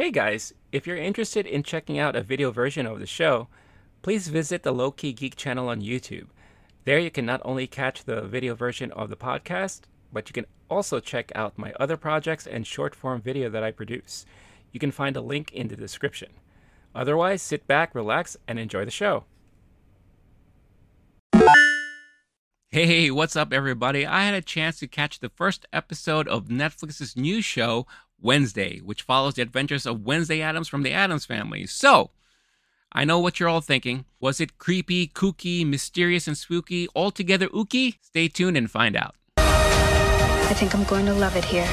Hey guys, if you're interested in checking out a video version of the show, please visit the Low Key Geek channel on YouTube. There you can not only catch the video version of the podcast, but you can also check out my other projects and short form video that I produce. You can find a link in the description. Otherwise, sit back, relax, and enjoy the show. Hey, what's up, everybody? I had a chance to catch the first episode of Netflix's new show, Wednesday, which follows the adventures of Wednesday Addams from the Addams family. So, I know what you're all thinking. Was it creepy, kooky, mysterious, and spooky, altogether ooky? Stay tuned and find out. I think I'm going to love it here.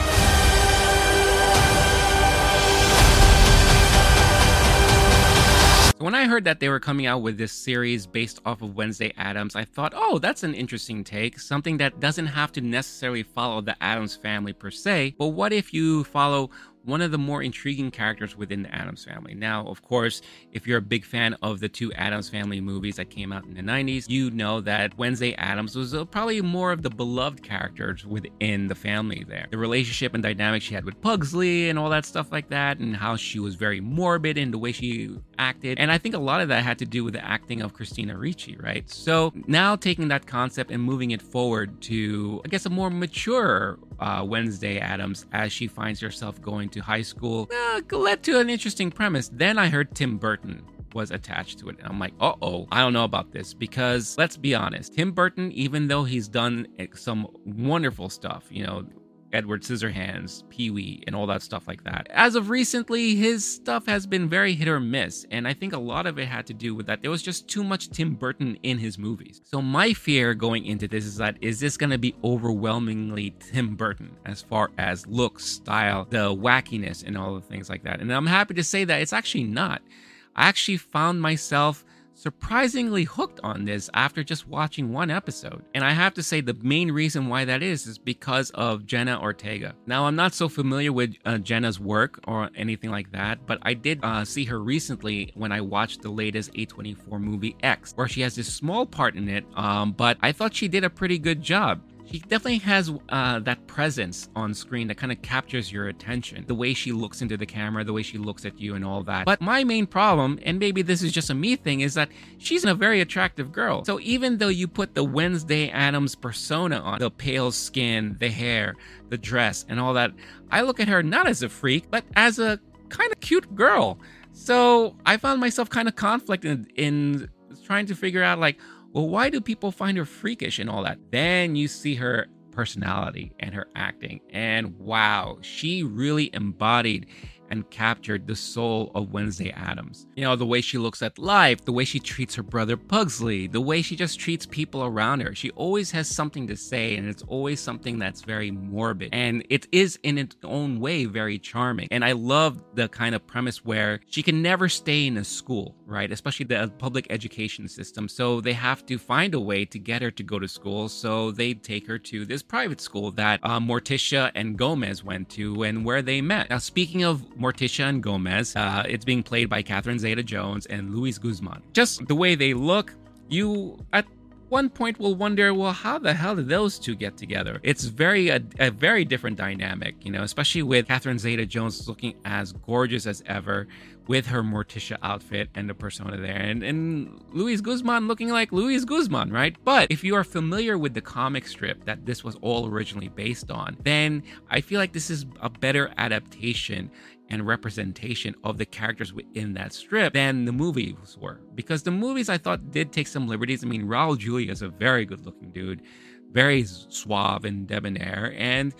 So when I heard that they were coming out with this series based off of Wednesday Addams, I thought, oh, that's an interesting take, something that doesn't have to necessarily follow the Addams family per se, but what if you follow one of the more intriguing characters within the Addams family. Now, of course, if you're a big fan of the two Addams family movies that came out in the 90s, you know that Wednesday Addams was uh, probably more of the beloved characters within the family there. The relationship and dynamic she had with Pugsley and all that stuff like that, and how she was very morbid in the way she acted. And I think a lot of that had to do with the acting of Christina Ricci, right? So now taking that concept and moving it forward to, I guess, a more mature uh, Wednesday Addams as she finds herself going high school uh, led to an interesting premise. Then I heard Tim Burton was attached to it. And I'm like, uh oh, I don't know about this because let's be honest, Tim Burton, even though he's done eh, some wonderful stuff, you know, Edward Scissorhands, Pee Wee, and all that stuff like that. As of recently, his stuff has been very hit or miss, and I think a lot of it had to do with that there was just too much Tim Burton in his movies. So my fear going into this is that is this going to be overwhelmingly Tim Burton as far as looks, style, the wackiness, and all the things like that? And I'm happy to say that it's actually not. I actually found myself surprisingly hooked on this after just watching one episode. And I have to say, the main reason why that is is because of Jenna Ortega. Now, I'm not so familiar with uh, Jenna's work or anything like that, but I did uh, see her recently when I watched the latest A24 movie X, where she has this small part in it, um, but I thought she did a pretty good job she definitely has uh, that presence on screen that kind of captures your attention. The way she looks into the camera, the way she looks at you, and all that. But my main problem, and maybe this is just a me thing, is that she's a very attractive girl. So even though you put the Wednesday Addams persona on, the pale skin, the hair, the dress, and all that, I look at her not as a freak, but as a kind of cute girl. So I found myself kind of conflicted in trying to figure out, like, well, why do people find her freakish and all that? Then you see her personality and her acting, and wow, she really embodied and captured the soul of Wednesday Addams. You know, the way she looks at life, the way she treats her brother Pugsley, the way she just treats people around her. She always has something to say, and it's always something that's very morbid. And it is in its own way very charming. And I love the kind of premise where she can never stay in a school, right? Especially the public education system. So they have to find a way to get her to go to school. So they take her to this private school that uh, Morticia and Gomez went to and where they met. Now, speaking of Morticia and Gomez. Uh, it's being played by Catherine Zeta Jones and Luis Guzman. Just the way they look, you at one point will wonder, well, how the hell did those two get together? It's very a, a, very different dynamic, you know, especially with Catherine Zeta Jones looking as gorgeous as ever with her Morticia outfit and the persona there, and and Luis Guzman looking like Luis Guzman, right? But if you are familiar with the comic strip that this was all originally based on, then I feel like this is a better adaptation and representation of the characters within that strip than the movies were. Because the movies I thought did take some liberties. I mean, Raul Julia is a very good looking dude, very suave and debonair. And,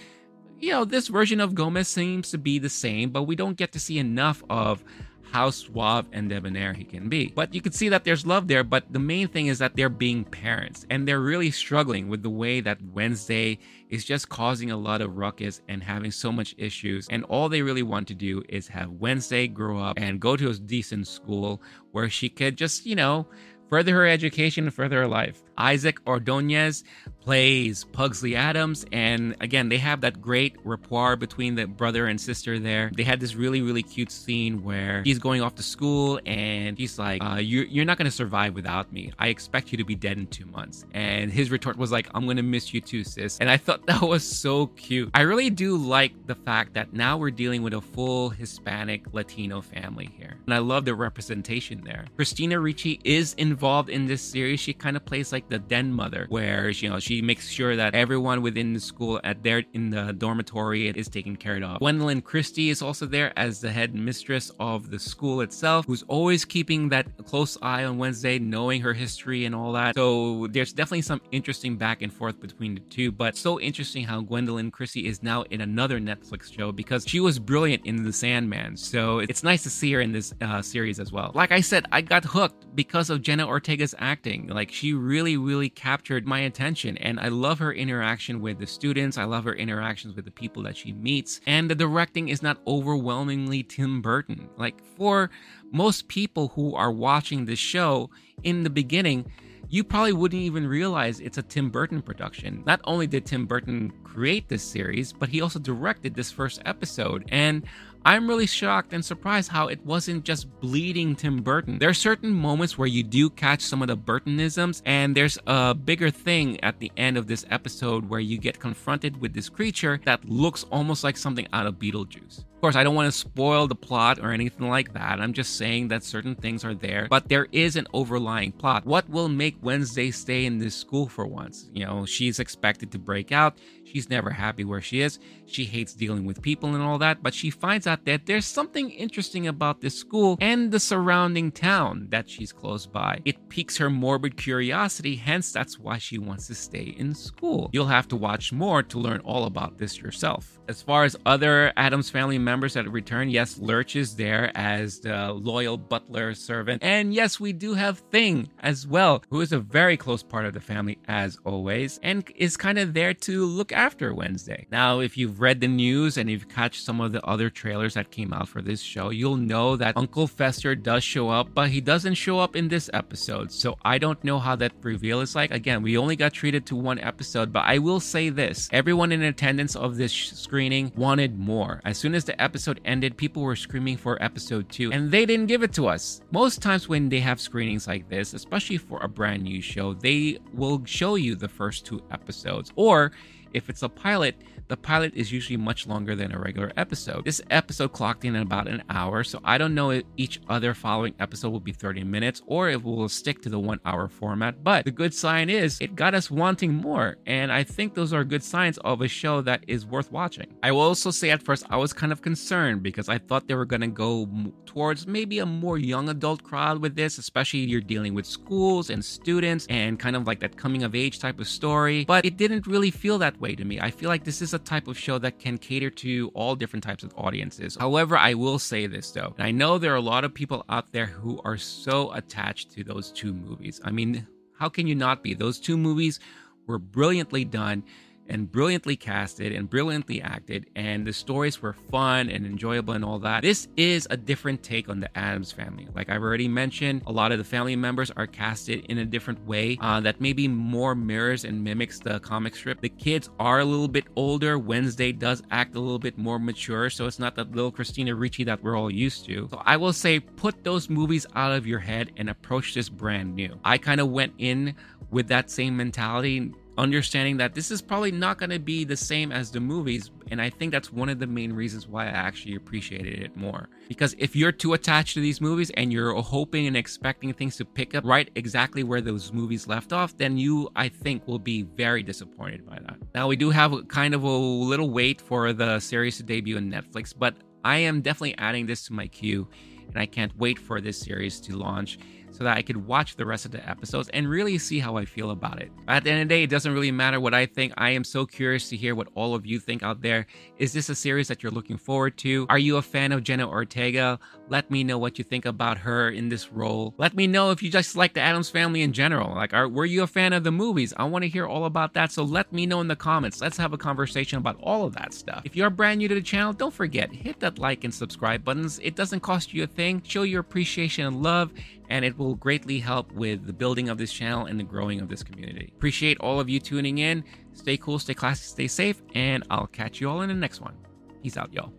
you know, this version of Gomez seems to be the same, but we don't get to see enough of how suave and debonair he can be. But you can see that there's love there, but the main thing is that they're being parents and they're really struggling with the way that Wednesday is just causing a lot of ruckus and having so much issues. And all they really want to do is have Wednesday grow up and go to a decent school where she could just, you know, further her education and further her life. Isaac Ordonez plays Pugsley Addams. And again, they have that great rapport between the brother and sister there. They had this really, really cute scene where he's going off to school and he's like, uh, you're, you're not going to survive without me. I expect you to be dead in two months. And his retort was like, I'm going to miss you too, sis. And I thought that was so cute. I really do like the fact that now we're dealing with a full Hispanic Latino family here. And I love the representation there. Christina Ricci is involved in this series. She kind of plays like the den mother, where you know she makes sure that everyone within the school at there in the dormitory is taken care of. Gwendoline Christie is also there as the head mistress of the school itself, who's always keeping that close eye on Wednesday, knowing her history and all that. So there's definitely some interesting back and forth between the two. But so interesting how Gwendoline Christie is now in another Netflix show because she was brilliant in The Sandman. So it's nice to see her in this uh, series as well. Like I said, I got hooked because of Jenna Ortega's acting. Like she really, really captured my attention. And I love her interaction with the students. I love her interactions with the people that she meets. And the directing is not overwhelmingly Tim Burton. Like for most people who are watching this show in the beginning, you probably wouldn't even realize it's a Tim Burton production. Not only did Tim Burton create this series, but he also directed this first episode. And I'm really shocked and surprised how it wasn't just bleeding Tim Burton. There are certain moments where you do catch some of the Burtonisms, and there's a bigger thing at the end of this episode where you get confronted with this creature that looks almost like something out of Beetlejuice. Of course, I don't want to spoil the plot or anything like that. I'm just saying that certain things are there, but there is an overlying plot. What will make Wednesday stay in this school for once? You know, she's expected to break out. She's never happy where she is. She hates dealing with people and all that, but she finds out that there's something interesting about this school and the surrounding town that she's close by. It piques her morbid curiosity, hence, that's why she wants to stay in school. You'll have to watch more to learn all about this yourself. As far as other Addams family members that return, yes, Lurch is there as the loyal butler servant. And yes, we do have Thing as well, who is a very close part of the family as always, and is kind of there to look after Wednesday. Now, if you've read the news and you've catched some of the other trailers that came out for this show, you'll know that Uncle Fester does show up, but he doesn't show up in this episode. So I don't know how that reveal is like. Again, we only got treated to one episode, but I will say this everyone in attendance of this screening wanted more. As soon as the episode ended, people were screaming for episode two, and they didn't give it to us. Most times when they have screenings like this, especially for a brand new show, they will show you the first two episodes, or if it's a pilot, the pilot is usually much longer than a regular episode. This episode clocked in about an hour, so I don't know if each other following episode will be 30 minutes or if we'll stick to the one hour format. But the good sign is it got us wanting more, and I think those are good signs of a show that is worth watching. I will also say at first I was kind of concerned because I thought they were going to go towards maybe a more young adult crowd with this, especially you're dealing with schools and students and kind of like that coming of age type of story. But it didn't really feel that way to me. I feel like this is a type of show that can cater to all different types of audiences. However, I will say this though, and I know there are a lot of people out there who are so attached to those two movies. I mean, how can you not be? Those two movies were brilliantly done and brilliantly casted and brilliantly acted, and the stories were fun and enjoyable and all that. This is a different take on the Addams family. Like I've already mentioned, a lot of the family members are casted in a different way uh, that maybe more mirrors and mimics the comic strip. The kids are a little bit older. Wednesday does act a little bit more mature, so it's not that little Christina Ricci that we're all used to. So I will say, put those movies out of your head and approach this brand new. I kind of went in with that same mentality understanding that this is probably not going to be the same as the movies and i think that's one of the main reasons why i actually appreciated it more. Because if you're too attached to these movies and you're hoping and expecting things to pick up right exactly where those movies left off then you i think will be very disappointed by that. Now we do have kind of a little wait for the series to debut on netflix but i am definitely adding this to my queue and i can't wait for this series to launch so that I could watch the rest of the episodes and really see how I feel about it. At the end of the day, it doesn't really matter what I think. I am so curious to hear what all of you think out there. Is this a series that you're looking forward to? Are you a fan of Jenna Ortega? Let me know what you think about her in this role. Let me know if you just like the Addams family in general. Like, are, were you a fan of the movies? I want to hear all about that. So let me know in the comments. Let's have a conversation about all of that stuff. If you're brand new to the channel, don't forget, hit that like and subscribe buttons. It doesn't cost you a thing. Show your appreciation and love and it will greatly help with the building of this channel and the growing of this community. Appreciate all of you tuning in. Stay cool, stay classy, stay safe, and I'll catch you all in the next one. Peace out, y'all.